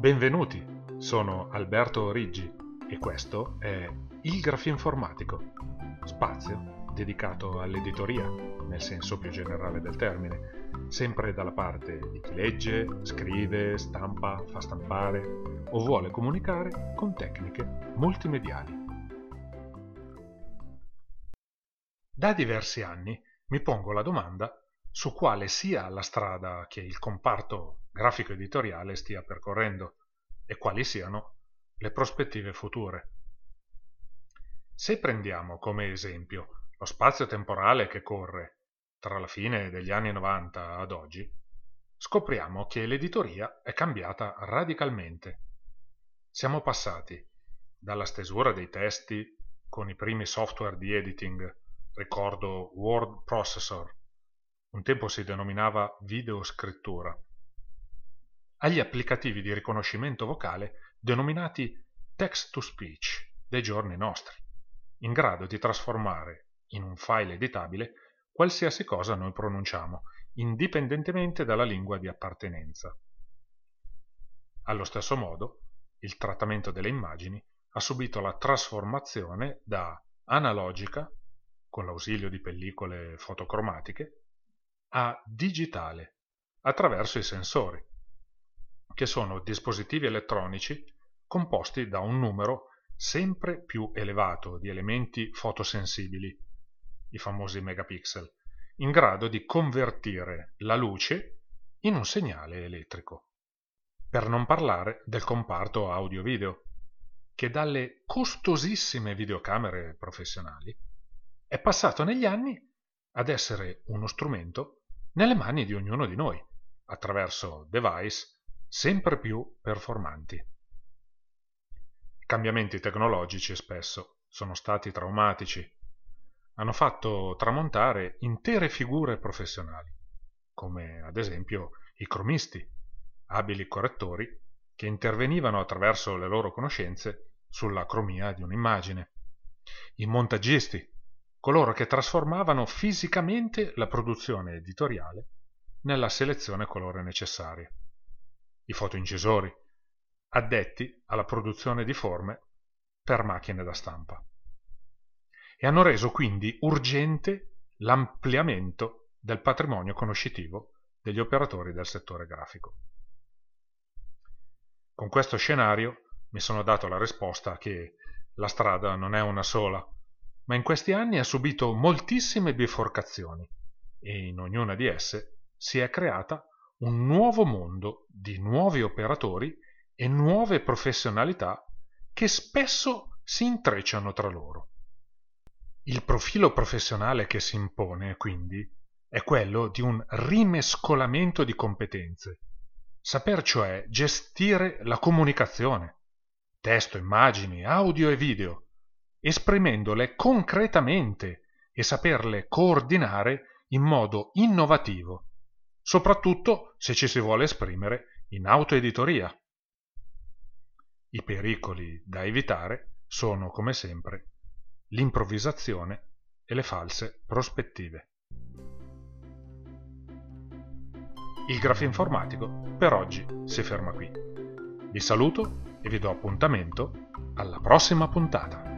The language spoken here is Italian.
Benvenuti, sono Alberto Origgi e questo è Il Grafinformatico, spazio dedicato all'editoria, nel senso più generale del termine, sempre dalla parte di chi legge, scrive, stampa, fa stampare o vuole comunicare con tecniche multimediali. Da diversi anni mi pongo la domanda su quale sia la strada che il comparto grafico editoriale stia percorrendo e quali siano le prospettive future. Se prendiamo come esempio lo spazio temporale che corre tra la fine degli anni 90 ad oggi, scopriamo che l'editoria è cambiata radicalmente. Siamo passati dalla stesura dei testi con i primi software di editing, ricordo Word Processor, un tempo si denominava videoscrittura, agli applicativi di riconoscimento vocale denominati text-to-speech dei giorni nostri, in grado di trasformare in un file editabile qualsiasi cosa noi pronunciamo, indipendentemente dalla lingua di appartenenza. Allo stesso modo, il trattamento delle immagini ha subito la trasformazione da analogica, con l'ausilio di pellicole fotocromatiche, a digitale attraverso i sensori, che sono dispositivi elettronici composti da un numero sempre più elevato di elementi fotosensibili, i famosi megapixel, in grado di convertire la luce in un segnale elettrico. Per non parlare del comparto audio-video, che dalle costosissime videocamere professionali è passato negli anni ad essere uno strumento nelle mani di ognuno di noi, attraverso device sempre più performanti. I cambiamenti tecnologici spesso sono stati traumatici, hanno fatto tramontare intere figure professionali, come ad esempio i cromisti, abili correttori che intervenivano attraverso le loro conoscenze sulla cromia di un'immagine, i montagisti, coloro che trasformavano fisicamente la produzione editoriale nella selezione colore necessaria. I fotoincisori, addetti alla produzione di forme per macchine da stampa. E hanno reso quindi urgente l'ampliamento del patrimonio conoscitivo degli operatori del settore grafico. Con questo scenario mi sono dato la risposta che la strada non è una sola, ma in questi anni ha subito moltissime biforcazioni e in ognuna di esse si è creata un nuovo mondo di nuovi operatori e nuove professionalità che spesso si intrecciano tra loro. Il profilo professionale che si impone, quindi, è quello di un rimescolamento di competenze, saper cioè gestire la comunicazione, testo, immagini, audio e video, esprimendole concretamente e saperle coordinare in modo innovativo, soprattutto se ci si vuole esprimere in autoeditoria. I pericoli da evitare sono, come sempre, l'improvvisazione e le false prospettive. Il grafinformatico per oggi si ferma qui. Vi saluto e vi do appuntamento alla prossima puntata.